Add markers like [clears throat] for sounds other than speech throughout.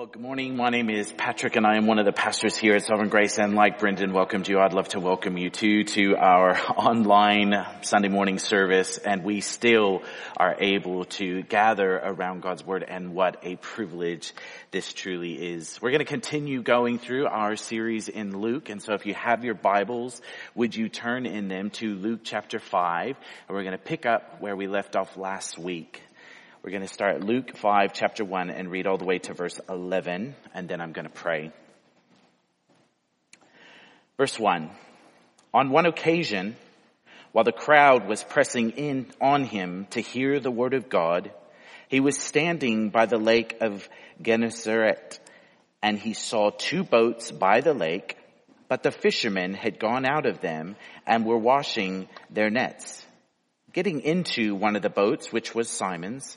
Well, good morning. My name is Patrick and I am one of the pastors here at Sovereign Grace and like Brendan welcomed you, I'd love to welcome you too to our [laughs] online Sunday morning service and we still are able to gather around God's Word and what a privilege this truly is. We're going to continue going through our series in Luke and so if you have your Bibles, would you turn in them to Luke chapter 5 and we're going to pick up where we left off last week. We're going to start Luke 5 chapter 1 and read all the way to verse 11 and then I'm going to pray. Verse 1. On one occasion, while the crowd was pressing in on him to hear the word of God, he was standing by the lake of Gennesaret and he saw two boats by the lake, but the fishermen had gone out of them and were washing their nets. Getting into one of the boats, which was Simon's,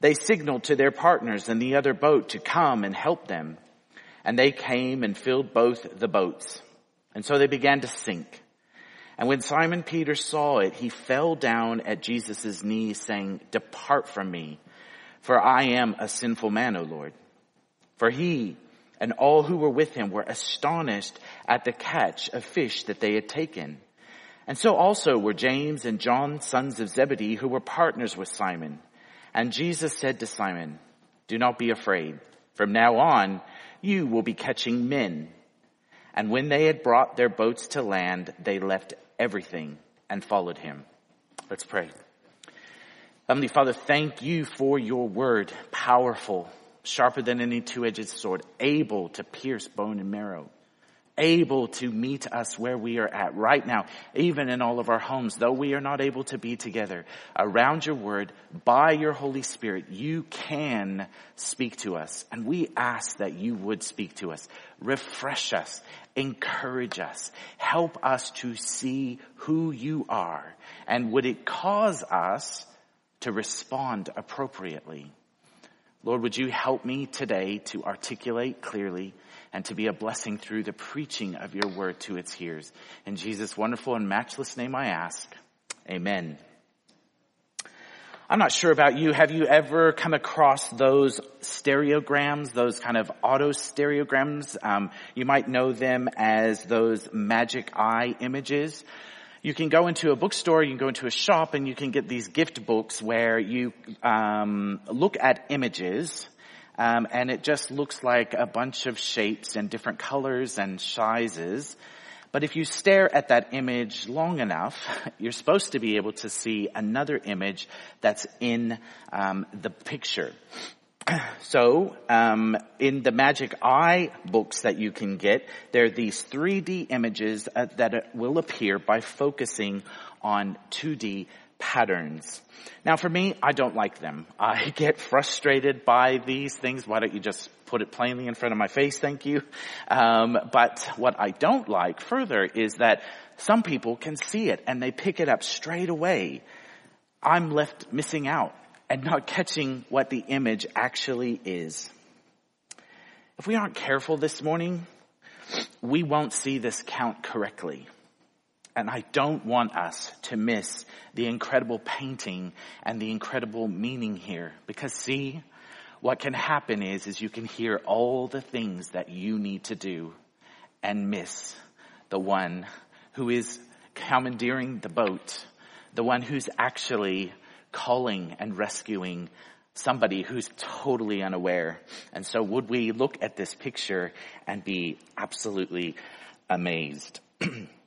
They signaled to their partners in the other boat to come and help them. And they came and filled both the boats. And so they began to sink. And when Simon Peter saw it, he fell down at Jesus' knees saying, depart from me, for I am a sinful man, O Lord. For he and all who were with him were astonished at the catch of fish that they had taken. And so also were James and John, sons of Zebedee, who were partners with Simon. And Jesus said to Simon, do not be afraid. From now on, you will be catching men. And when they had brought their boats to land, they left everything and followed him. Let's pray. Heavenly Father, thank you for your word, powerful, sharper than any two-edged sword, able to pierce bone and marrow able to meet us where we are at right now, even in all of our homes, though we are not able to be together around your word by your Holy Spirit, you can speak to us. And we ask that you would speak to us, refresh us, encourage us, help us to see who you are. And would it cause us to respond appropriately? Lord, would you help me today to articulate clearly and to be a blessing through the preaching of your word to its hearers. In Jesus' wonderful and matchless name I ask. Amen. I'm not sure about you. Have you ever come across those stereograms, those kind of auto stereograms? Um, you might know them as those magic eye images. You can go into a bookstore, you can go into a shop, and you can get these gift books where you um, look at images um, and it just looks like a bunch of shapes and different colors and sizes. But if you stare at that image long enough, [laughs] you're supposed to be able to see another image that's in um, the picture. [clears throat] So, um, in the Magic Eye books that you can get, there are these 3D images uh, that will appear by focusing on 2D patterns. Now for me, I don't like them. I [laughs] get frustrated by these things. Why don't you just put it plainly in front of my face? Thank you. Um, but what I don't like further is that some people can see it and they pick it up straight away. I'm left missing out and not [laughs] catching what the image actually is. If we aren't careful this morning, we won't see this count correctly. And I don't want us to miss the incredible painting and the incredible meaning here. Because see, what can happen is, is you can hear all the things that you need to do and miss the one who is commandeering the boat, the one who's actually calling and rescuing somebody who's totally unaware. And so would we look at this picture and be absolutely amazed? [clears throat]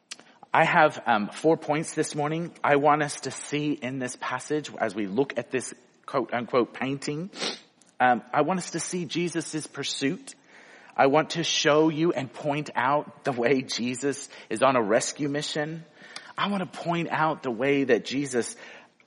I have um, four points this morning. I want us to see in this passage as we look at this quote unquote painting. Um, I want us to see Jesus' pursuit. I want to show you and point out the way Jesus is on a rescue mission. I want to point out the way that Jesus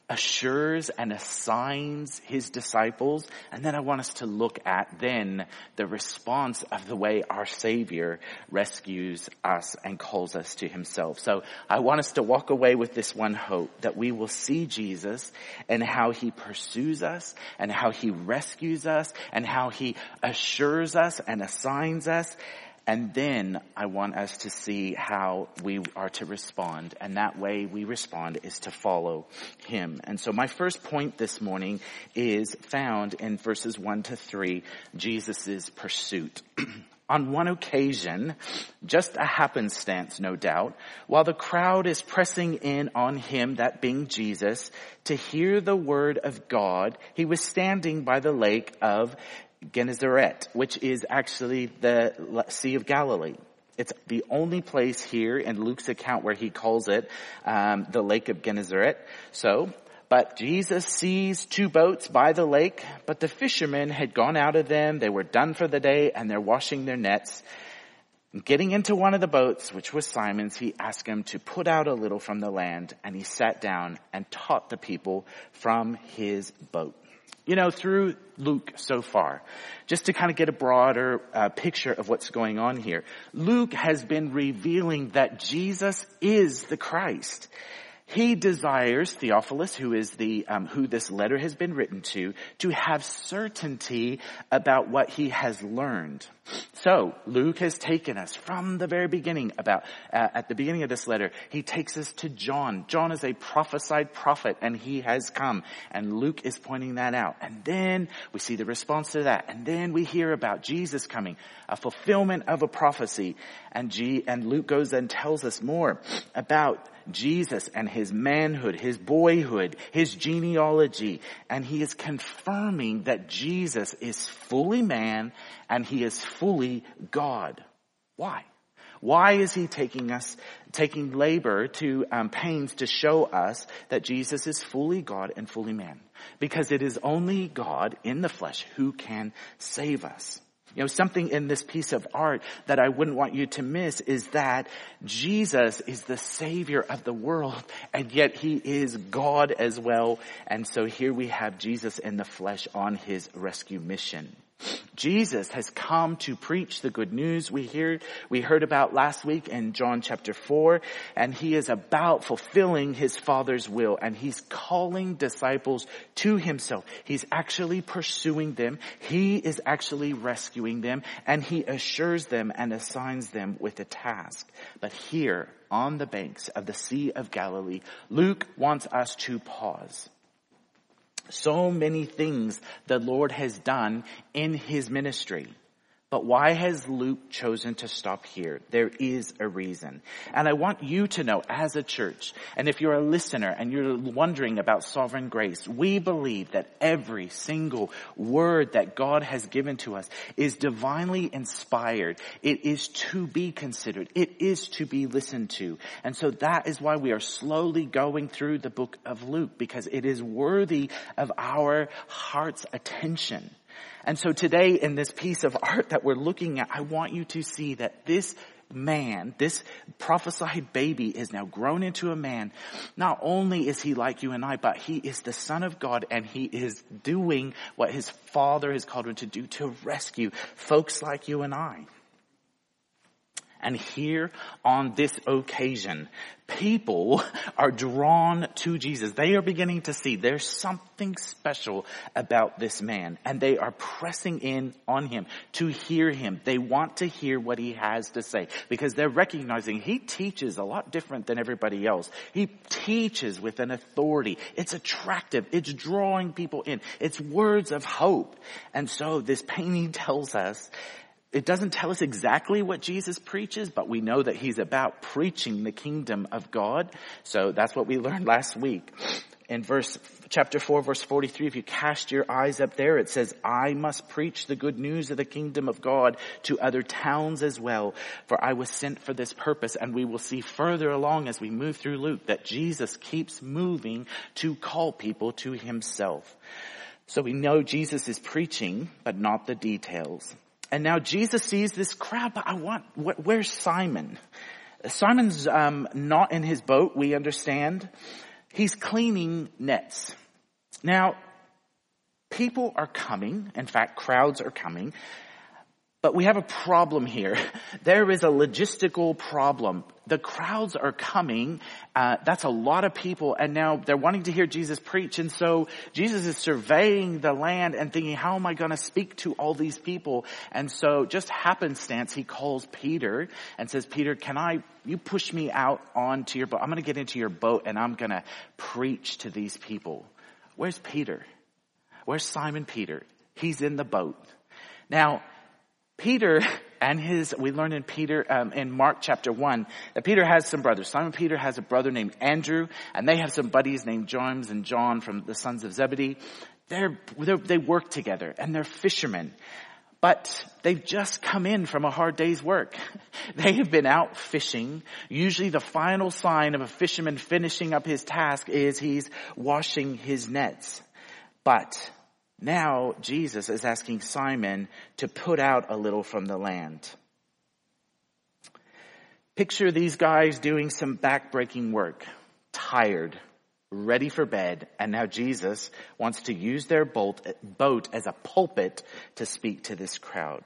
assures and assigns his disciples. And then I want us to look at then the response of the way our Savior rescues us and calls us to himself. So I want us to walk away with this one hope that we will see Jesus and how he pursues us and how he rescues us and how he assures us and assigns us and then I want us to see how we are to respond. And that way we respond is to follow him. And so my first point this morning is found in verses one to three, Jesus' pursuit. [clears throat] On one occasion, just a happenstance, no doubt, while the crowd is pressing in on him, that being Jesus, to hear the word of God, he was standing by the lake of Gennesaret, which is actually the Sea of Galilee. It's the only place here in Luke's account where he calls it um, the Lake of Gennesaret. So, but Jesus sees two boats by the lake, but the fishermen had gone out of them. They were done for the day, and they're washing their nets. Getting into one of the boats, which was Simon's, he asked him to put out a little from the land, and he sat down and taught the people from his boat. You know, through Luke so far, just to kind of get a broader uh, picture of what's going on here, Luke has been revealing that Jesus is the Christ. He desires Theophilus, who is the um, who this letter has been written to, to have certainty about what he has learned. So Luke has taken us from the very beginning about uh, at the beginning of this letter. He takes us to John. John is a prophesied prophet, and he has come, and Luke is pointing that out. And then we see the response to that, and then we hear about Jesus coming, a fulfillment of a prophecy, and G, and Luke goes and tells us more about Jesus and his manhood, his boyhood, his genealogy, and he is confirming that Jesus is fully man and he is fully God. Why? Why is he taking us, taking labor to um, pains to show us that Jesus is fully God and fully man? Because it is only God in the flesh who can save us. You know, something in this piece of art that I wouldn't want you to miss is that Jesus is the savior of the world and yet he is God as well. And so here we have Jesus in the flesh on his rescue mission. Jesus has come to preach the good news we heard, we heard about last week in John chapter 4, and he is about fulfilling his father's will, and he's calling disciples to himself. He's actually pursuing them, he is actually rescuing them, and he assures them and assigns them with a task. But here, on the banks of the Sea of Galilee, Luke wants us to pause so many things the Lord has done in his ministry. But why has Luke chosen to stop here? There is a reason. And I want you to know as a church, and if you're a listener and you're wondering about sovereign grace, we believe that every single word that God has given to us is divinely inspired. It is to be considered. It is to be listened to. And so that is why we are slowly going through the book of Luke because it is worthy of our heart's attention. And so today in this piece of art that we're looking at, I want you to see that this man, this prophesied baby is now grown into a man. Not only is he like you and I, but he is the son of God and he is doing what his father has called him to do to rescue folks like you and I. And here on this occasion, people [laughs] are drawn to Jesus. They are beginning to see there's something special about this man and they are pressing in on him to hear him. They want to hear what he has to say because they're recognizing he teaches a lot different than everybody else. He teaches with an authority. It's attractive. It's drawing people in. It's words of hope. And so this painting [laughs] tells us it doesn't tell us exactly what Jesus preaches, but we know that he's about preaching the kingdom of God. So that's what we learned last week. In verse, chapter 4 verse 43, if you cast your eyes up there, it says, I must preach the good news of the kingdom of God to other towns as well, for I was sent for this purpose. And we will see further along as we move through Luke that Jesus keeps moving to call people to himself. So we know Jesus is preaching, but not the details. And now Jesus sees this crowd, but I want, where's Simon? Simon's um, not in his boat, we understand. he's cleaning nets. Now, people are coming. In fact, crowds are coming. But we have a problem here. [laughs] There is a logistical problem. The crowds are coming. Uh, that's a lot of people, and now they're wanting to hear Jesus preach. And so Jesus is surveying the land and thinking, "How am I going to speak to all these people?" And so, just happenstance, he calls Peter and says, "Peter, can I? You push me out onto your boat. I'm going to get into your boat, and I'm going to preach to these people." Where's Peter? Where's Simon Peter? He's in the boat. Now, Peter [laughs] and his, we learn in Peter, um, in Mark chapter 1, that Peter has some brothers. Simon Peter has a brother named Andrew, and they have some buddies named James and John from the sons of Zebedee. They're, they're, they work together, and they're fishermen. But they've just come in from a hard day's work. [laughs] They have been out fishing. Usually the final sign of a fisherman finishing up his task is he's washing his nets. But now Jesus is asking Simon to put out a little from the land. Picture these guys doing some backbreaking work, tired, ready for bed, and now Jesus wants to use their boat, as a pulpit to speak to this crowd.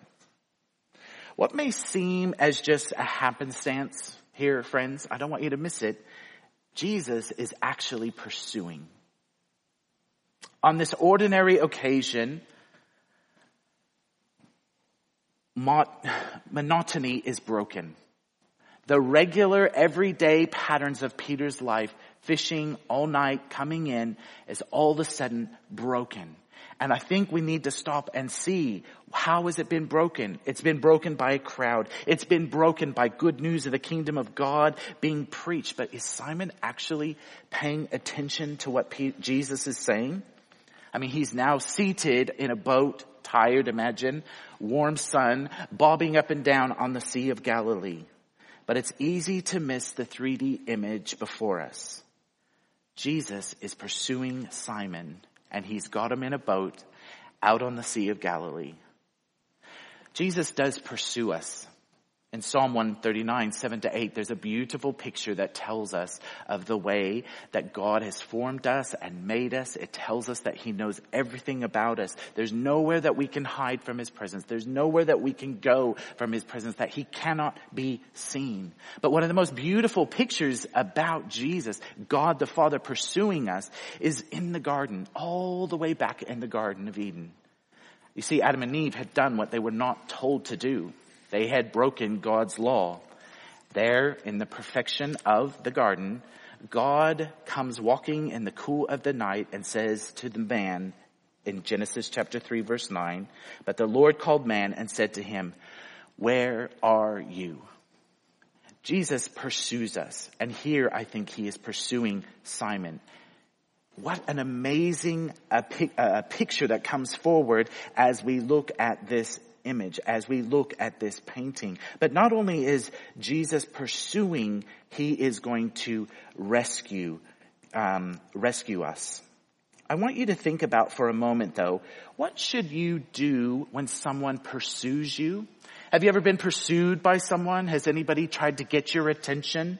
What may seem as just a happenstance here, friends, I don't want you to miss it. Jesus is actually pursuing on this ordinary occasion, monotony is broken. The regular everyday patterns of Peter's life, fishing all night, coming in, is all of a sudden broken. And I think we need to stop and see how has it been broken? It's been broken by a crowd. It's been broken by good news of the kingdom of God being preached. But is Simon actually paying attention to what Jesus is saying? I mean, he's now seated in a boat, tired, imagine, warm sun, bobbing up and down on the Sea of Galilee. But it's easy to miss the 3D image before us. Jesus is pursuing Simon and he's got him in a boat out on the Sea of Galilee. Jesus does pursue us. In Psalm 139, 7 to 8, there's a beautiful picture that tells us of the way that God has formed us and made us. It tells us that He knows everything about us. There's nowhere that we can hide from His presence. There's nowhere that we can go from His presence that He cannot be seen. But one of the most beautiful pictures about Jesus, God the Father pursuing us, is in the garden, all the way back in the Garden of Eden. You see, Adam and Eve had done what they were not told to do. They had broken God's law. There, in the perfection of the garden, God comes walking in the cool of the night and says to the man in Genesis chapter 3 verse 9, but the Lord called man and said to him, where are you? Jesus pursues us. And here I think he is pursuing Simon. What an amazing uh, uh, picture that comes forward as we look at this image as we look at this painting. But not only is Jesus pursuing, he is going to rescue, um, rescue us. I want you to think about for a moment though, what should you do when someone pursues you? Have you ever been pursued by someone? Has anybody tried to get your attention?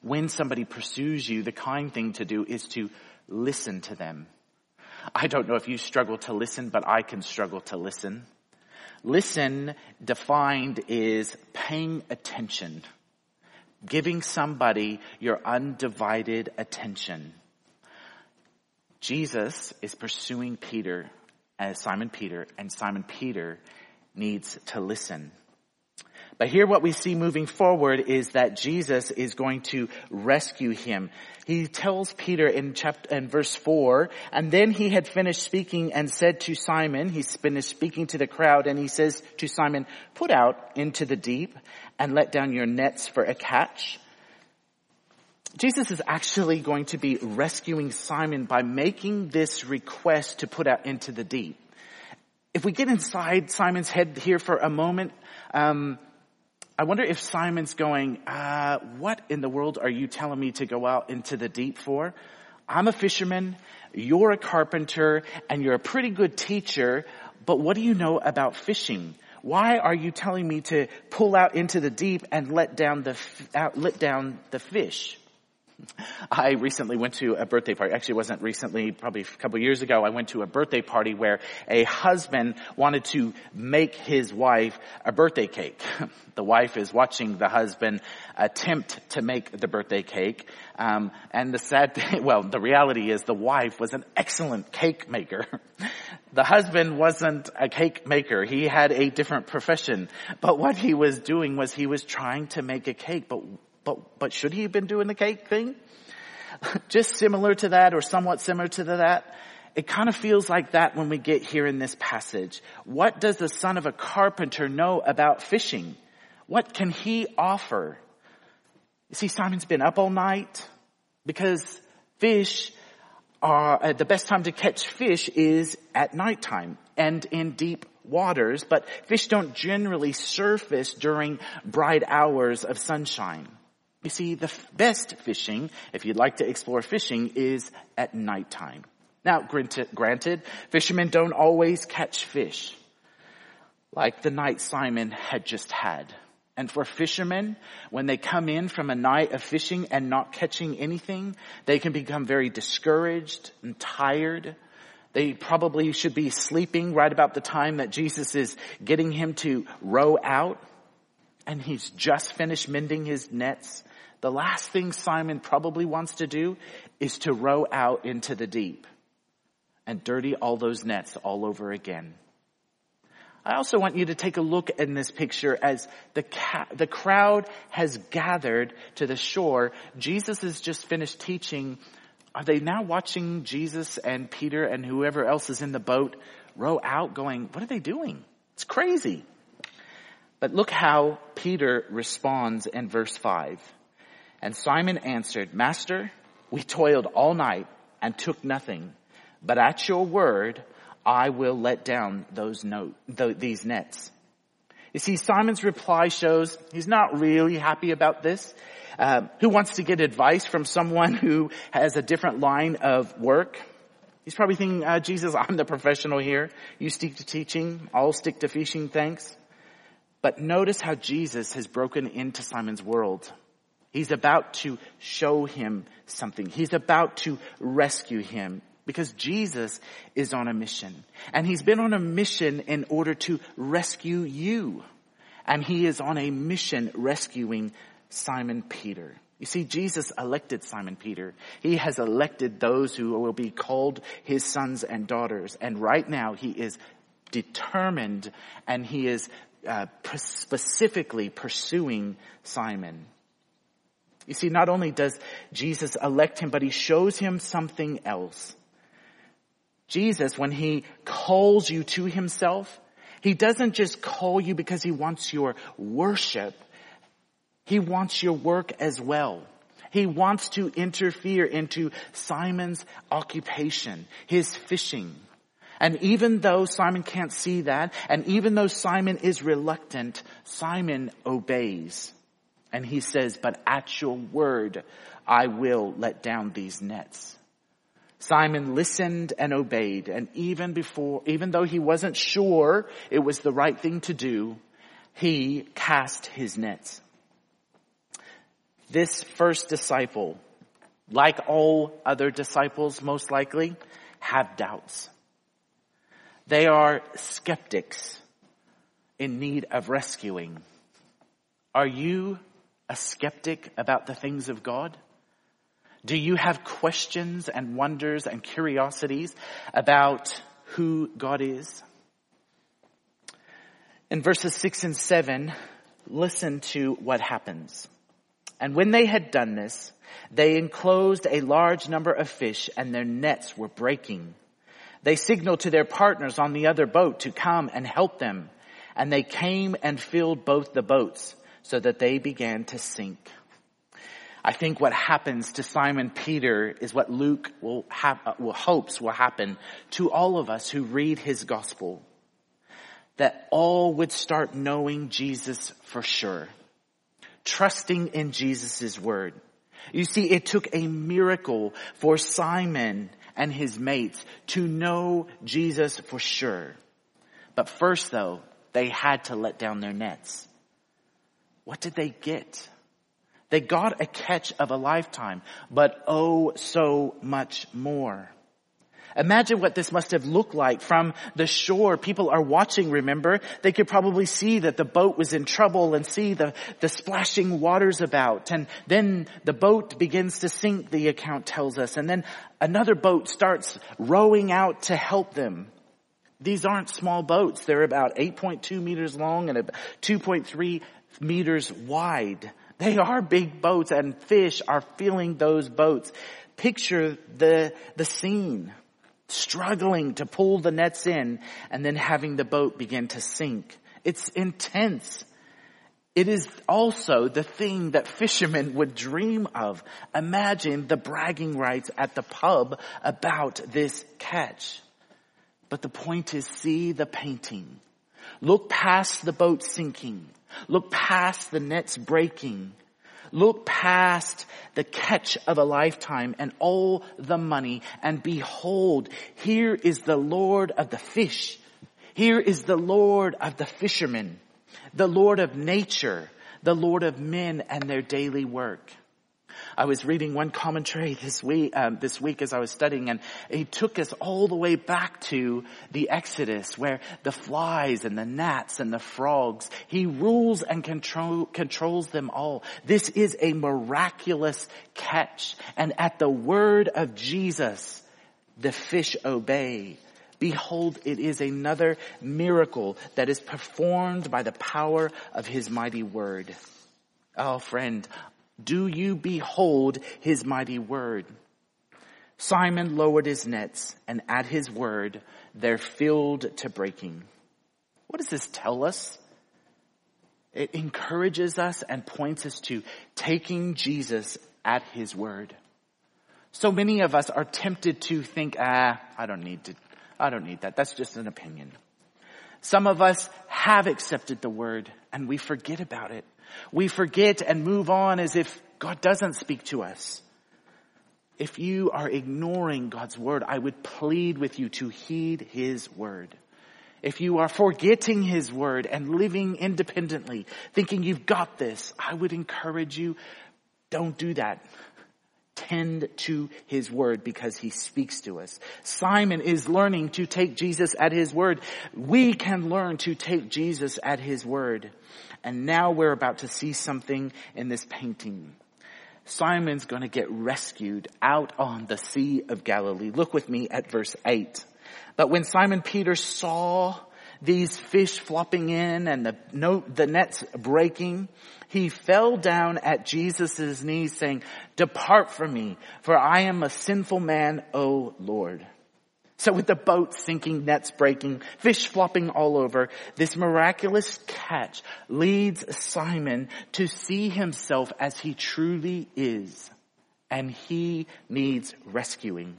When somebody pursues you, the kind thing to do is to listen to them. I don't know if you struggle to listen, but I can struggle to listen. Listen defined is paying attention, giving somebody your undivided attention. Jesus is pursuing Peter as Simon Peter and Simon Peter needs to listen. But here what we see moving forward is that Jesus is going to rescue him. He tells Peter in chapter, in verse four, and then he had finished speaking and said to Simon, he's finished speaking to the crowd and he says to Simon, put out into the deep and let down your nets for a catch. Jesus is actually going to be rescuing Simon by making this request to put out into the deep. If we get inside Simon's head here for a moment, um, I wonder if Simon's going, uh, what in the world are you telling me to go out into the deep for? I'm a fisherman, you're a carpenter, and you're a pretty good teacher, but what do you know about fishing? Why are you telling me to pull out into the deep and let down the, out, let down the fish? I recently went to a birthday party. Actually, it wasn't recently, probably a couple years ago. I went to a birthday party where a husband wanted to make his wife a birthday cake. [laughs] The wife is watching the husband attempt to make the birthday cake. Um, and the sad [laughs] thing, well, the reality is the wife was an excellent cake maker. [laughs] The husband wasn't a cake maker. He had a different profession. But what he was doing was he was trying to make a cake. But but, but should he have been doing the cake thing? [laughs] Just similar to that or somewhat similar to that. It kind of feels like that when we get here in this passage. What does the son of a carpenter know about fishing? What can he offer? You see, Simon's been up all night because fish are, uh, the best time to catch fish is at nighttime and in deep waters, but fish don't generally surface during bright hours of sunshine. You see, the best fishing, if you'd like to explore fishing, is at nighttime. Now, granted, fishermen don't always catch fish, like the night Simon had just had. And for fishermen, when they come in from a night of fishing and not catching anything, they can become very discouraged and tired. They probably should be sleeping right about the time that Jesus is getting him to row out. And he's just finished mending his nets the last thing Simon probably wants to do is to row out into the deep and dirty all those nets all over again. I also want you to take a look in this picture as the, ca- the crowd has gathered to the shore. Jesus has just finished teaching. Are they now watching Jesus and Peter and whoever else is in the boat row out going, what are they doing? It's crazy. But look how Peter responds in verse 5. And Simon answered, Master, we toiled all night and took nothing, but at your word, I will let down those note, th- these nets. You see, Simon's reply shows he's not really happy about this. Uh, who wants to get advice from someone who has a different line of work? He's probably thinking, uh, Jesus, I'm the professional here. You stick to teaching. I'll stick to fishing. Thanks. But notice how Jesus has broken into Simon's world. He's about to show him something. He's about to rescue him because Jesus is on a mission. And he's been on a mission in order to rescue you. And he is on a mission rescuing Simon Peter. You see, Jesus elected Simon Peter. He has elected those who will be called his sons and daughters. And right now he is determined and he is uh, specifically pursuing Simon. You see, not only does Jesus elect him, but he shows him something else. Jesus, when he calls you to himself, he doesn't just call you because he wants your worship. He wants your work as well. He wants to interfere into Simon's occupation, his fishing. And even though Simon can't see that, and even though Simon is reluctant, Simon obeys. And he says, but at your word, I will let down these nets. Simon listened and obeyed. And even before, even though he wasn't sure it was the right thing to do, he cast his nets. This first disciple, like all other disciples most likely, have doubts. They are skeptics in need of rescuing. Are you a skeptic about the things of God? Do you have questions and wonders and curiosities about who God is? In verses six and seven, listen to what happens. And when they had done this, they enclosed a large number of fish and their nets were breaking. They signaled to their partners on the other boat to come and help them. And they came and filled both the boats so that they began to sink. I think what happens to Simon Peter is what Luke will, have, uh, will hopes will happen to all of us who read his gospel. That all would start knowing Jesus for sure. Trusting in Jesus' word. You see, it took a miracle for Simon and his mates to know Jesus for sure. But first though, they had to let down their nets. What did they get? They got a catch of a lifetime, but oh so much more. Imagine what this must have looked like from the shore. People are watching, remember? They could probably see that the boat was in trouble and see the, the splashing waters about. And then the boat begins to sink, the account tells us. And then another boat starts rowing out to help them. These aren't small boats. They're about 8.2 meters long and 2.3 meters wide. They are big boats and fish are filling those boats. Picture the, the scene struggling to pull the nets in and then having the boat begin to sink. It's intense. It is also the thing that fishermen would dream of. Imagine the bragging rights at the pub about this catch. But the point is see the painting. Look past the boat sinking. Look past the nets breaking. Look past the catch of a lifetime and all the money and behold, here is the Lord of the fish. Here is the Lord of the fishermen, the Lord of nature, the Lord of men and their daily work. I was reading one commentary this week, um, this week as I was studying and he took us all the way back to the Exodus where the flies and the gnats and the frogs, he rules and control, controls them all. This is a miraculous catch. And at the word of Jesus, the fish obey. Behold, it is another miracle that is performed by the power of his mighty word. Oh friend, do you behold his mighty word? Simon lowered his nets and at his word, they're filled to breaking. What does this tell us? It encourages us and points us to taking Jesus at his word. So many of us are tempted to think, ah, I don't need to, I don't need that. That's just an opinion. Some of us have accepted the word and we forget about it. We forget and move on as if God doesn't speak to us. If you are ignoring God's word, I would plead with you to heed his word. If you are forgetting his word and living independently, thinking you've got this, I would encourage you, don't do that. Tend to his word because he speaks to us. Simon is learning to take Jesus at his word. We can learn to take Jesus at his word. And now we're about to see something in this painting. Simon's going to get rescued out on the Sea of Galilee. Look with me at verse 8. But when Simon Peter saw these fish flopping in and the, no, the nets breaking, he fell down at Jesus' knees saying, depart from me, for I am a sinful man, O Lord. So with the boat sinking, nets breaking, fish flopping all over, this miraculous catch leads Simon to see himself as he truly is. And he needs rescuing.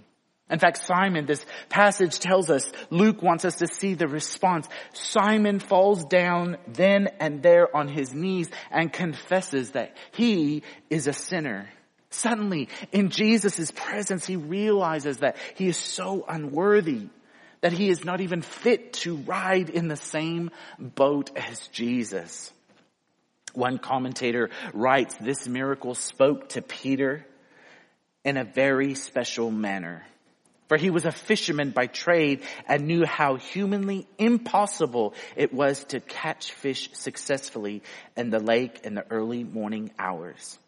In fact, Simon, this passage tells us, Luke wants us to see the response. Simon falls down then and there on his knees and confesses that he is a sinner. Suddenly, in Jesus' presence, he realizes that he is so unworthy that he is not even fit to ride in the same boat as Jesus. One commentator writes, this miracle spoke to Peter in a very special manner. For he was a fisherman by trade and knew how humanly impossible it was to catch fish successfully in the lake in the early morning hours.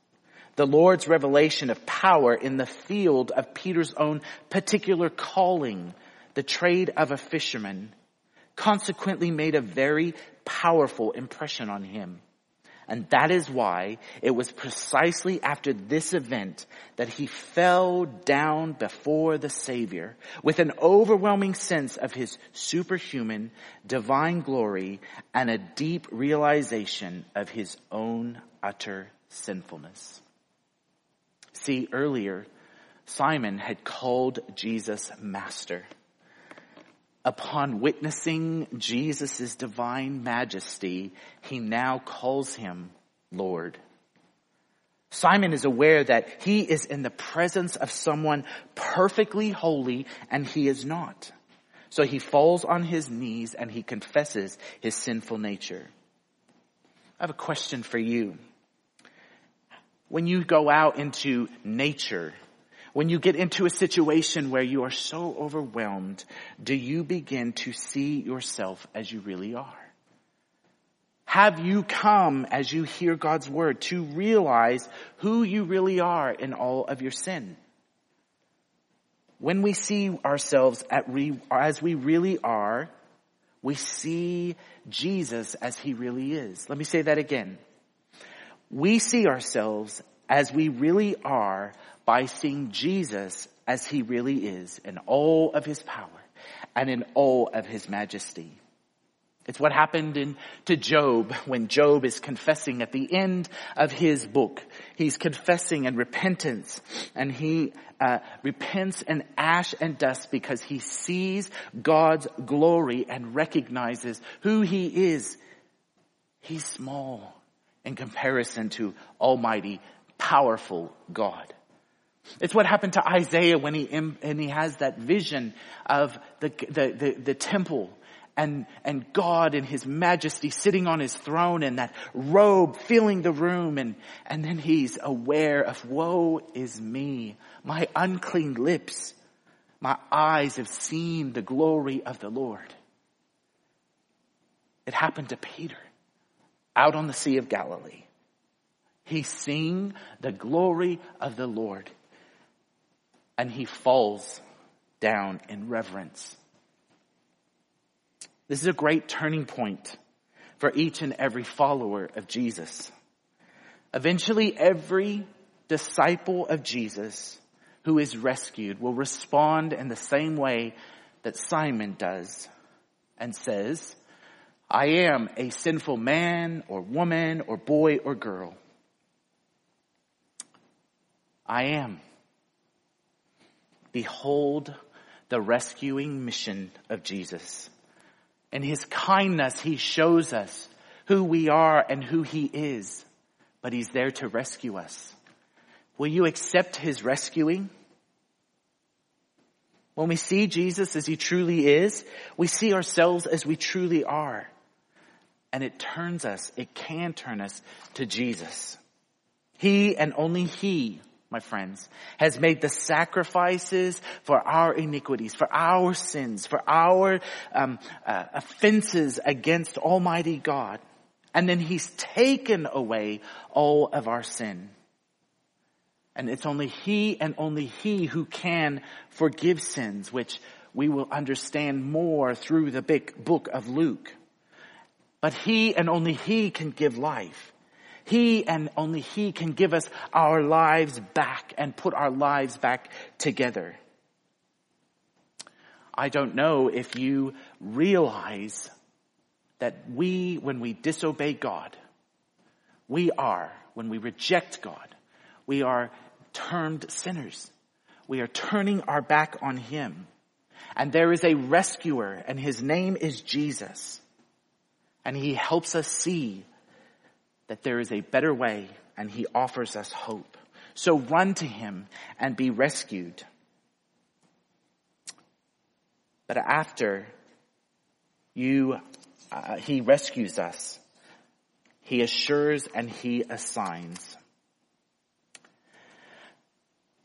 The Lord's revelation of power in the field of Peter's own particular calling, the trade of a fisherman, consequently made a very powerful impression on him. And that is why it was precisely after this event that he fell down before the Savior with an overwhelming sense of his superhuman divine glory and a deep realization of his own utter sinfulness. See, earlier, Simon had called Jesus master. Upon witnessing Jesus' divine majesty, he now calls him Lord. Simon is aware that he is in the presence of someone perfectly holy and he is not. So he falls on his knees and he confesses his sinful nature. I have a question for you. When you go out into nature, when you get into a situation where you are so overwhelmed, do you begin to see yourself as you really are? Have you come as you hear God's word to realize who you really are in all of your sin? When we see ourselves re, as we really are, we see Jesus as he really is. Let me say that again. We see ourselves as we really are by seeing Jesus as he really is in all of his power and in all of his majesty. It's what happened in, to Job when Job is confessing at the end of his book. He's confessing and repentance and he uh, repents in ash and dust because he sees God's glory and recognizes who he is. He's small in comparison to almighty, powerful God. It's what happened to Isaiah when he, and he has that vision of the, the, the, the temple and, and God in his majesty sitting on his throne and that robe filling the room and, and then he's aware of woe is me, my unclean lips, my eyes have seen the glory of the Lord. It happened to Peter out on the Sea of Galilee. He's seeing the glory of the Lord and he falls down in reverence. This is a great turning point for each and every follower of Jesus. Eventually every disciple of Jesus who is rescued will respond in the same way that Simon does and says, I am a sinful man or woman or boy or girl. I am. Behold the rescuing mission of Jesus. In his kindness, he shows us who we are and who he is, but he's there to rescue us. Will you accept his rescuing? When we see Jesus as he truly is, we see ourselves as we truly are. And it turns us, it can turn us to Jesus. He and only he my friends, has made the sacrifices for our iniquities, for our sins, for our um, uh, offenses against Almighty God. And then He's taken away all of our sin. And it's only He and only He who can forgive sins, which we will understand more through the big book of Luke. But He and only He can give life. He and only He can give us our lives back and put our lives back together. I don't know if you realize that we, when we disobey God, we are, when we reject God, we are termed sinners. We are turning our back on Him. And there is a rescuer and His name is Jesus. And He helps us see that there is a better way and he offers us hope. So run to him and be rescued. But after you, uh, he rescues us, he assures and he assigns.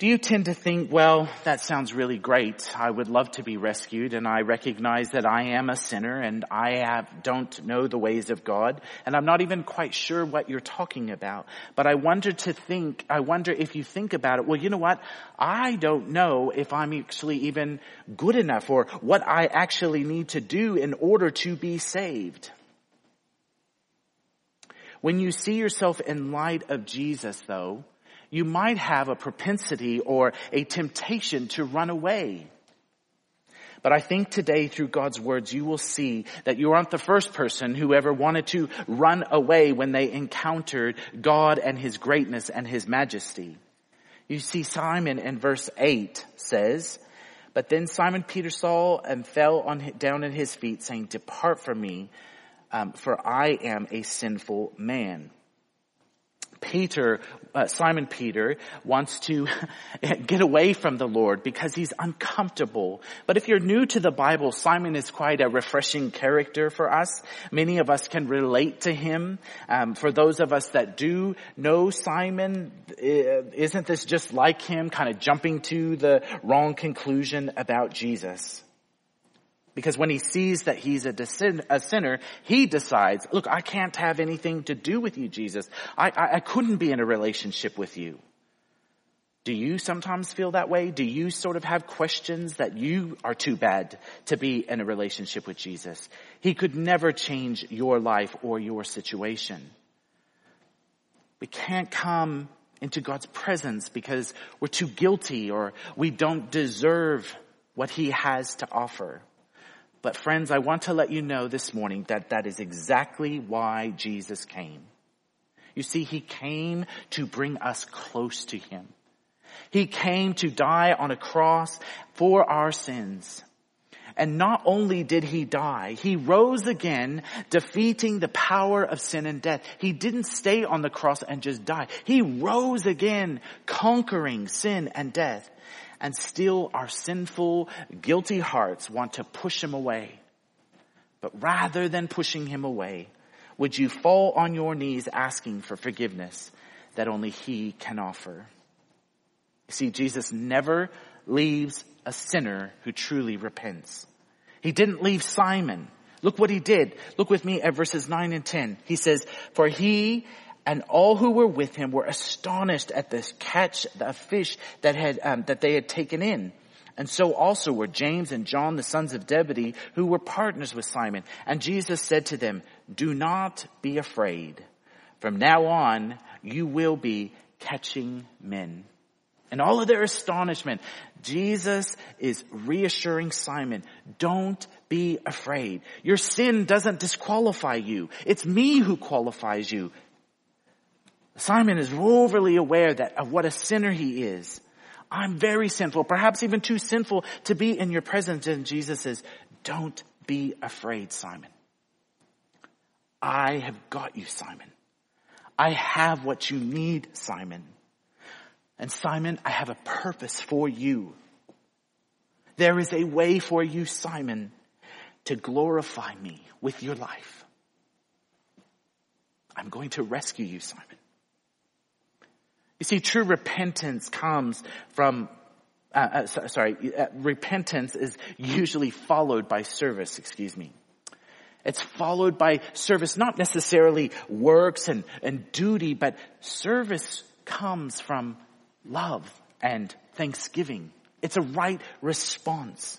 Do you tend to think, well, that sounds really great. I would love to be rescued and I recognize that I am a sinner and I have, don't know the ways of God and I'm not even quite sure what you're talking about. But I wonder to think, I wonder if you think about it, well, you know what? I don't know if I'm actually even good enough or what I actually need to do in order to be saved. When you see yourself in light of Jesus though, you might have a propensity or a temptation to run away. But I think today through God's words, you will see that you aren't the first person who ever wanted to run away when they encountered God and His greatness and His majesty. You see Simon in verse 8 says, but then Simon Peter saw and fell on, down at his feet saying, depart from me, um, for I am a sinful man. Peter, uh, Simon Peter wants to [laughs] get away from the Lord because he's uncomfortable. But if you're new to the Bible, Simon is quite a refreshing character for us. Many of us can relate to him. Um, for those of us that do know Simon, isn't this just like him, kind of jumping to the wrong conclusion about Jesus? Because when he sees that he's a, sin, a, sinner, he decides, look, I can't have anything to do with you, Jesus. I, I, I couldn't be in a relationship with you. Do you sometimes feel that way? Do you sort of have questions that you are too bad to be in a relationship with Jesus? He could never change your life or your situation. We can't come into God's presence because we're too guilty or we don't deserve what he has to offer. But friends, I want to let you know this morning that that is exactly why Jesus came. You see, He came to bring us close to Him. He came to die on a cross for our sins. And not only did he die, he rose again, defeating the power of sin and death. He didn't stay on the cross and just die. He rose again, conquering sin and death and still our sinful, guilty hearts want to push him away. But rather than pushing him away, would you fall on your knees asking for forgiveness that only he can offer? You see, Jesus never leaves a sinner who truly repents. He didn't leave Simon. Look what he did. Look with me at verses 9 and 10. He says, For he and all who were with him were astonished at this catch of fish that had um, that they had taken in. And so also were James and John, the sons of Zebedee, who were partners with Simon. And Jesus said to them, do not be afraid. From now on, you will be catching men. And all of their astonishment, Jesus is reassuring Simon, don't be afraid. Your sin doesn't disqualify you. It's me who qualifies you. Simon is overly aware that of what a sinner he is. I'm very sinful, perhaps even too sinful to be in your presence. And Jesus says, don't be afraid, Simon. I have got you, Simon. I have what you need, Simon. And Simon, I have a purpose for you. There is a way for you, Simon, to glorify me with your life. I'm going to rescue you, Simon. You see, true repentance comes from uh, uh, sorry, uh, repentance is usually followed by service, excuse me. It's followed by service, not necessarily works and, and duty, but service comes from love and thanksgiving. It's a right response.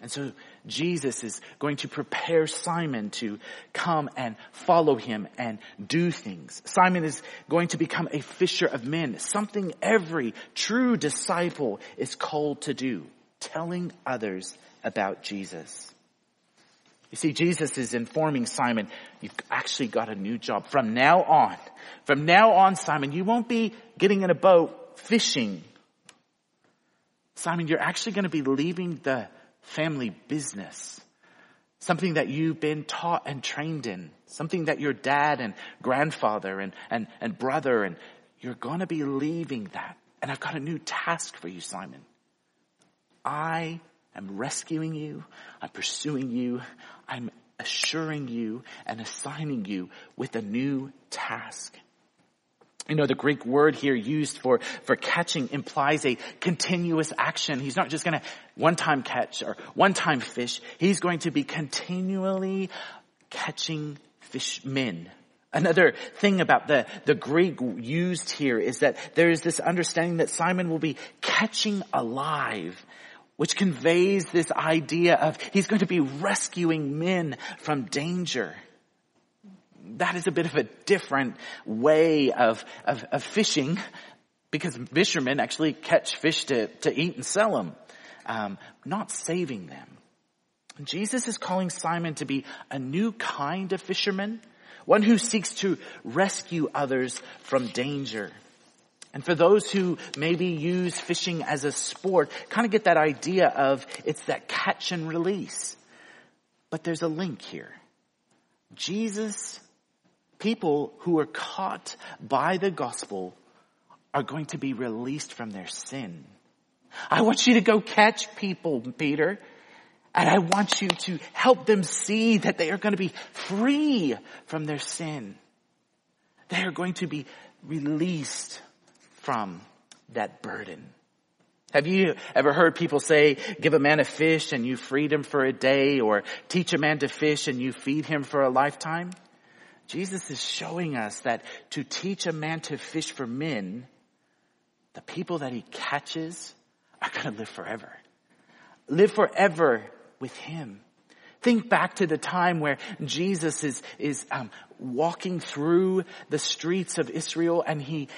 And so Jesus is going to prepare Simon to come and follow him and do things. Simon is going to become a fisher of men, something every true disciple is called to do, telling others about Jesus. You see, Jesus is informing Simon, you've actually got a new job. From now on, from now on, Simon, you won't be getting in a boat fishing. Simon, you're actually going to be leaving the family business. Something that you've been taught and trained in. Something that your dad and grandfather and, and, and brother and you're going to be leaving that. And I've got a new task for you, Simon. I am rescuing you. I'm pursuing you. I'm assuring you and assigning you with a new task. You know, the Greek word here used for, for catching implies a continuous action. He's not just gonna one time catch or one time fish. He's going to be continually catching fish men. Another thing about the, the Greek used here is that there is this understanding that Simon will be catching alive, which conveys this idea of he's going to be rescuing men from danger that is a bit of a different way of, of, of fishing because fishermen actually catch fish to, to eat and sell them, um, not saving them. Jesus is calling Simon to be a new kind of fisherman, one who seeks to rescue others from danger. And for those who maybe use fishing as a sport, kind of get that idea of it's that catch and release. But there's a link here. Jesus people who are caught by the gospel are going to be released from their sin. I want you to go catch people, Peter. And I want you to help them see that they are going to be free from their sin. They are going to be released from that burden. Have you ever heard people say, give a man a fish and you feed him for a day or teach a man to fish and you feed him for a lifetime? Jesus is showing us that to teach a man to fish for men, the people that he catches are going to live forever. Live forever with him. Think back to the time where Jesus is, is um, walking through the streets of Israel and he,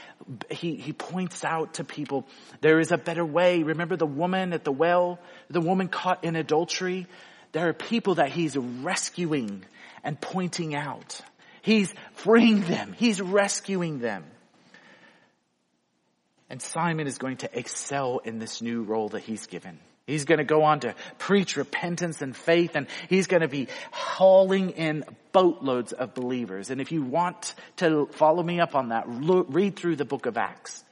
he, he points out to people, there is a better way. Remember the woman at the well, the woman caught in adultery? There are people that he's rescuing and pointing out. He's freeing them. He's rescuing them. And Simon is going to excel in this new role that he's given. He's going to go on to preach repentance and faith and he's going to be hauling in boatloads of believers. And if you want to follow me up on that, read through the book of Acts.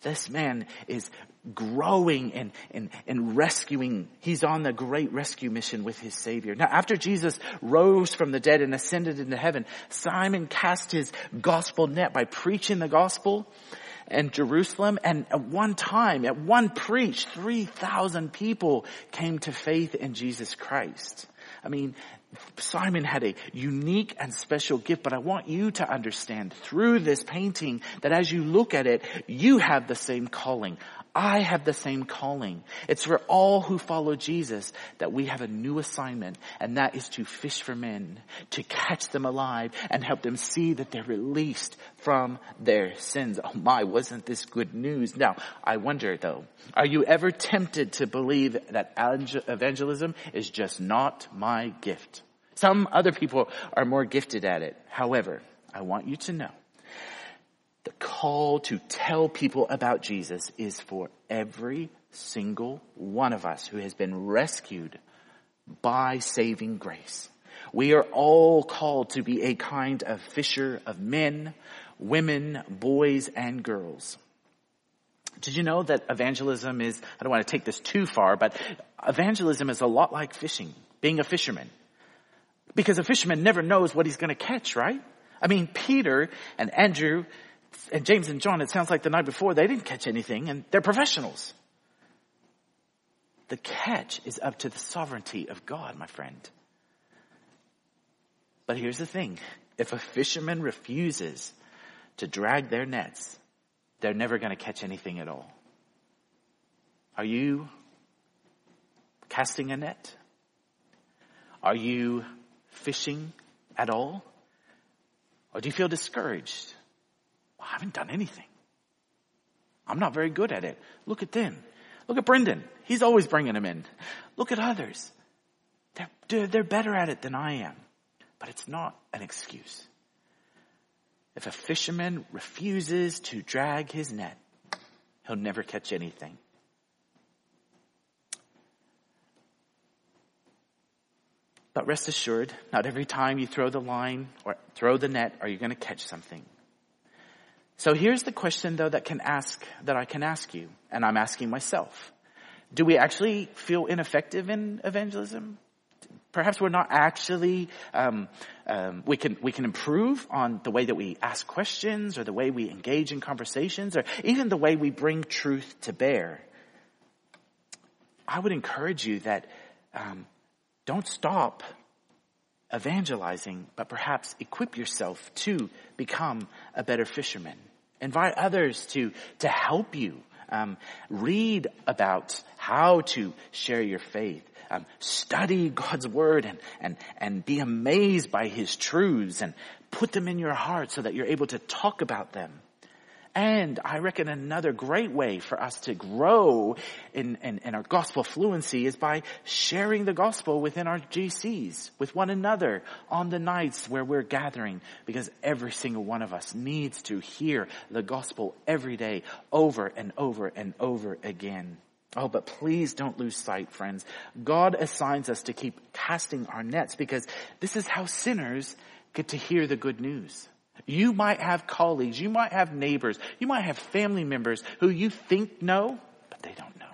This man is growing and, and, and rescuing. He's on the great rescue mission with his savior. Now after Jesus rose from the dead and ascended into heaven, Simon cast his gospel net by preaching the gospel in Jerusalem. And at one time, at one preach, 3,000 people came to faith in Jesus Christ. I mean, Simon had a unique and special gift, but I want you to understand through this painting that as you look at it, you have the same calling. I have the same calling. It's for all who follow Jesus that we have a new assignment, and that is to fish for men, to catch them alive and help them see that they're released from their sins. Oh my, wasn't this good news? Now, I wonder though, are you ever tempted to believe that evangelism is just not my gift? Some other people are more gifted at it. However, I want you to know the call to tell people about Jesus is for every single one of us who has been rescued by saving grace. We are all called to be a kind of fisher of men, women, boys, and girls. Did you know that evangelism is, I don't want to take this too far, but evangelism is a lot like fishing, being a fisherman. Because a fisherman never knows what he's going to catch, right? I mean, Peter and Andrew and James and John, it sounds like the night before, they didn't catch anything and they're professionals. The catch is up to the sovereignty of God, my friend. But here's the thing. If a fisherman refuses to drag their nets, they're never going to catch anything at all. Are you casting a net? Are you fishing at all? Or do you feel discouraged? I haven't done anything. I'm not very good at it. Look at them. Look at Brendan. He's always bringing them in. Look at others. They're, they're better at it than I am. But it's not an excuse. If a fisherman refuses to drag his net, he'll never catch anything. But rest assured, not every time you throw the line or throw the net are you going to catch something. So here's the question though that can ask, that I can ask you, and I'm asking myself. Do we actually feel ineffective in evangelism? Perhaps we're not actually, um, um, we can, we can improve on the way that we ask questions or the way we engage in conversations or even the way we bring truth to bear. I would encourage you that, um, don't stop evangelizing, but perhaps equip yourself to become a better fisherman. Invite others to, to help you. Um, read about how to share your faith. Um, study God's word and, and, and be amazed by his truths and put them in your heart so that you're able to talk about them. And I reckon another great way for us to grow in, in, in, our gospel fluency is by sharing the gospel within our GCs, with one another on the nights where we're gathering, because every single one of us needs to hear the gospel every day, over and over and over again. Oh, but please don't lose sight, friends. God assigns us to keep casting our nets because this is how sinners get to hear the good news. You might have colleagues, you might have neighbors, you might have family members who you think know, but they don't know.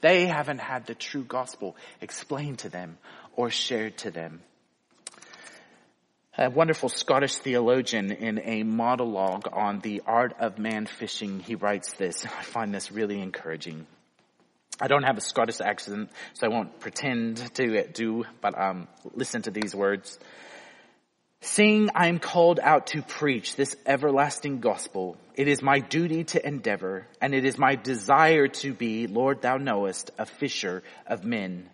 They haven't had the true gospel explained to them or shared to them. A wonderful Scottish theologian in a monologue on the art of man fishing, he writes this. I find this really encouraging. I don't have a Scottish accent, so I won't pretend to do, but um, listen to these words. Seeing I am called out to preach this everlasting gospel, it is my duty to endeavor, and it is my desire to be, Lord, thou knowest, a fisher of men.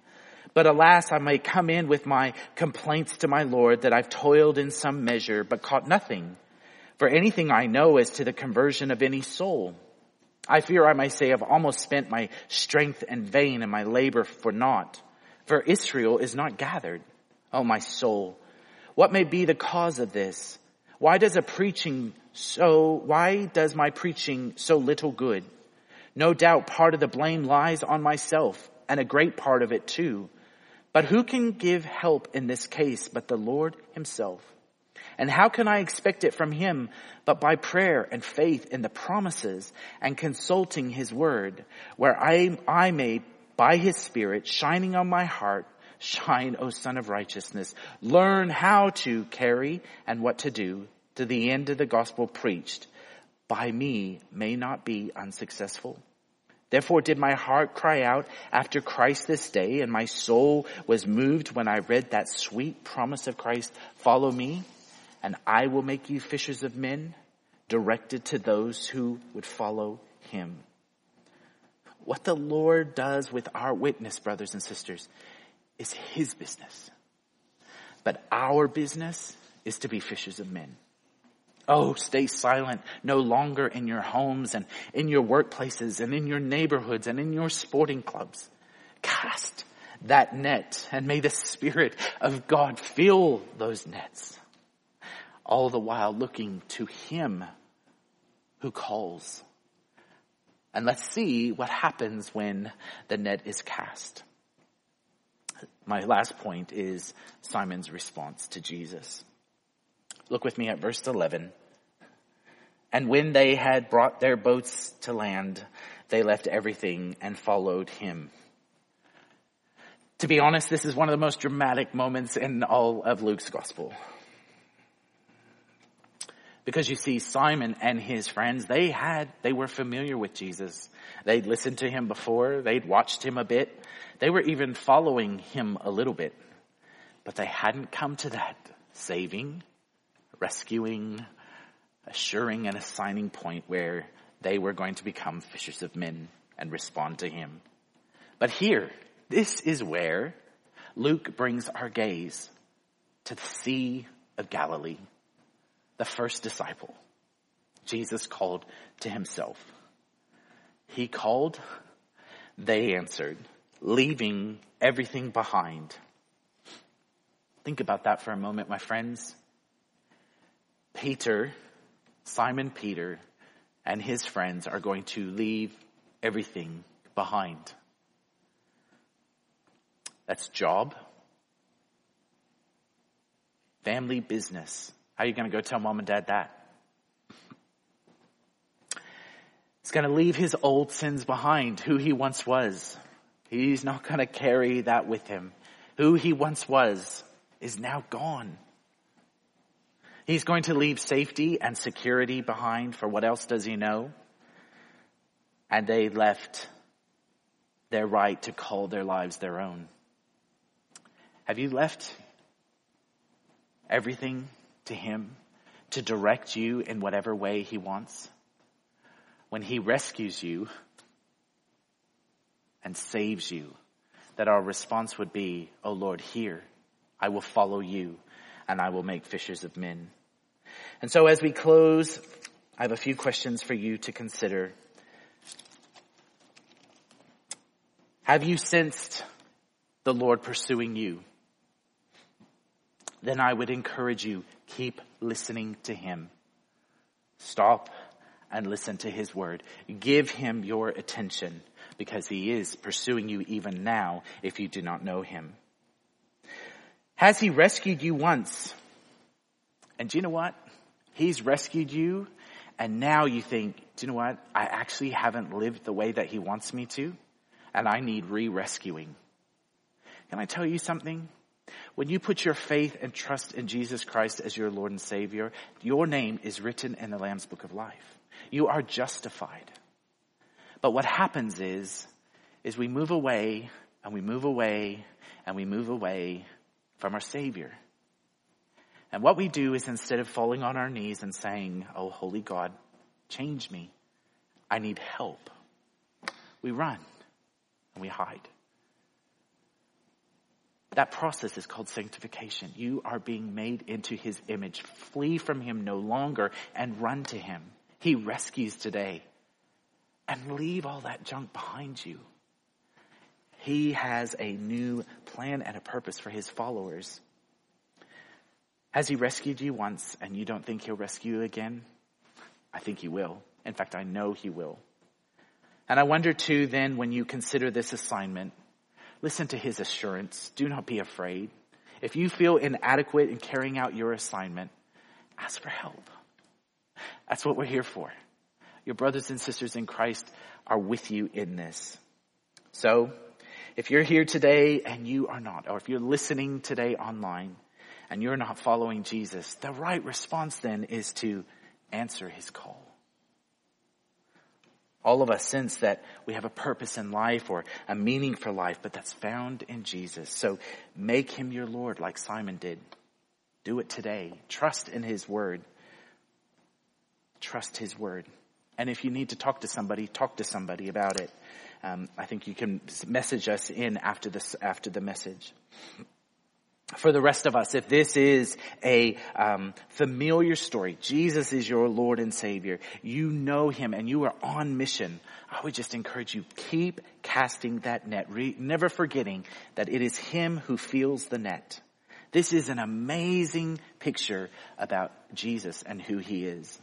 But alas, I may come in with my complaints to my Lord that I've toiled in some measure, but caught nothing. For anything I know as to the conversion of any soul. I fear I may say I've almost spent my strength in vain and my labor for naught. For Israel is not gathered. Oh, my soul. What may be the cause of this? Why does a preaching so, why does my preaching so little good? No doubt part of the blame lies on myself and a great part of it too. But who can give help in this case but the Lord himself? And how can I expect it from him but by prayer and faith in the promises and consulting his word where I, I may by his spirit shining on my heart shine, O sun of righteousness. Learn how to carry and what to do to the end of the gospel preached by me may not be unsuccessful. Therefore did my heart cry out after Christ this day, and my soul was moved when I read that sweet promise of Christ, follow me, and I will make you fishers of men, directed to those who would follow him. What the Lord does with our witness, brothers and sisters, is his business. But our business is to be fishers of men. Oh, stay silent no longer in your homes and in your workplaces and in your neighborhoods and in your sporting clubs. Cast that net and may the Spirit of God fill those nets. All the while looking to Him who calls. And let's see what happens when the net is cast. My last point is Simon's response to Jesus. Look with me at verse 11. And when they had brought their boats to land, they left everything and followed him. To be honest, this is one of the most dramatic moments in all of Luke's gospel. Because you see, Simon and his friends, they had, they were familiar with Jesus. They'd listened to him before. They'd watched him a bit. They were even following him a little bit. But they hadn't come to that saving, rescuing, assuring and assigning point where they were going to become fishers of men and respond to him. But here, this is where Luke brings our gaze to the Sea of Galilee, the first disciple. Jesus called to himself. He called, they answered, leaving everything behind. Think about that for a moment, my friends. Peter, Simon Peter, and his friends are going to leave everything behind. That's job, family, business. How are you going to go tell mom and dad that? He's going to leave his old sins behind, who he once was. He's not going to carry that with him. Who he once was is now gone. He's going to leave safety and security behind for what else does he know? And they left their right to call their lives their own. Have you left everything to him to direct you in whatever way he wants? When he rescues you and saves you, that our response would be, Oh Lord, here, I will follow you and I will make fishers of men. And so as we close, I have a few questions for you to consider. Have you sensed the Lord pursuing you? Then I would encourage you, keep listening to Him. Stop and listen to His word. Give Him your attention because He is pursuing you even now if you do not know Him. Has He rescued you once? And do you know what? He's rescued you and now you think, do you know what? I actually haven't lived the way that he wants me to and I need re-rescuing. Can I tell you something? When you put your faith and trust in Jesus Christ as your Lord and Savior, your name is written in the Lamb's Book of Life. You are justified. But what happens is, is we move away and we move away and we move away from our Savior. And what we do is instead of falling on our knees and saying, Oh, holy God, change me. I need help. We run and we hide. That process is called sanctification. You are being made into his image. Flee from him no longer and run to him. He rescues today. And leave all that junk behind you. He has a new plan and a purpose for his followers. Has he rescued you once and you don't think he'll rescue you again? I think he will. In fact, I know he will. And I wonder too then when you consider this assignment, listen to his assurance. Do not be afraid. If you feel inadequate in carrying out your assignment, ask for help. That's what we're here for. Your brothers and sisters in Christ are with you in this. So, if you're here today and you are not, or if you're listening today online and you're not following Jesus, the right response then is to answer his call. All of us sense that we have a purpose in life or a meaning for life, but that's found in Jesus. So make him your Lord like Simon did. Do it today. Trust in his word. Trust his word. And if you need to talk to somebody, talk to somebody about it. Um, I think you can message us in after this, after the message for the rest of us, if this is a um, familiar story, Jesus is your Lord and Savior. You know Him and you are on mission. I would just encourage you keep casting that net, re- never forgetting that it is Him who feels the net. This is an amazing picture about Jesus and who He is.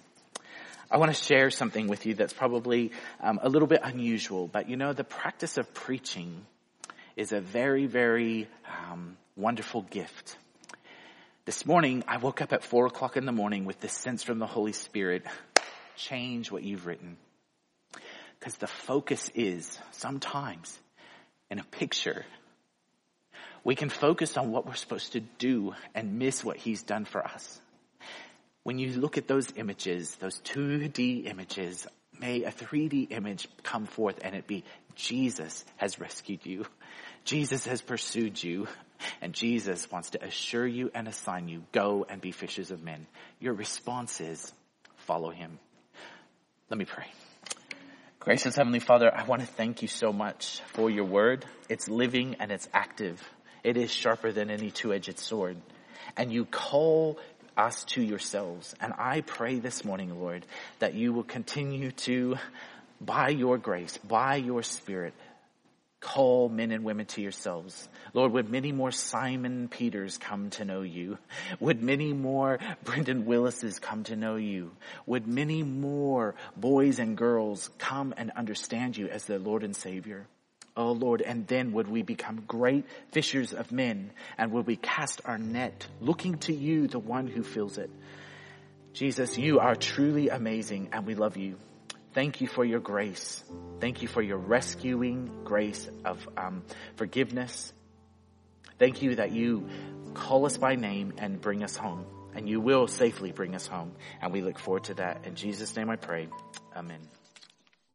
I want to share something with you that's probably um, a little bit unusual, but you know the practice of preaching is a very, very um, wonderful gift. This morning, I woke up at four o'clock in the morning with this sense from the Holy Spirit, change what you've written. Because the focus is sometimes in a picture. We can focus on what we're supposed to do and miss what he's done for us. When you look at those images, those 2D images, may a 3D image come forth and it be Jesus has rescued you. Jesus has pursued you. And Jesus wants to assure you and assign you, go and be fishers of men. Your response is, follow him. Let me pray. Gracious Heavenly Father, I want to thank you so much for your word. It's living and it's active. It is sharper than any two-edged sword. And you call us to yourselves. And I pray this morning, Lord, that you will continue to, by your grace, by your spirit, Call men and women to yourselves. Lord, would many more Simon Peters come to know you? Would many more Brendan Willises come to know you? Would many more boys and girls come and understand you as their Lord and Savior? Oh Lord, and then would we become great fishers of men and would we cast our net looking to you, the one who fills it. Jesus, you are truly amazing and we love you. Thank you for your grace. Thank you for your rescuing grace of um, forgiveness. Thank you that you call us by name and bring us home. And you will safely bring us home. And we look forward to that. In Jesus' name I pray. Amen.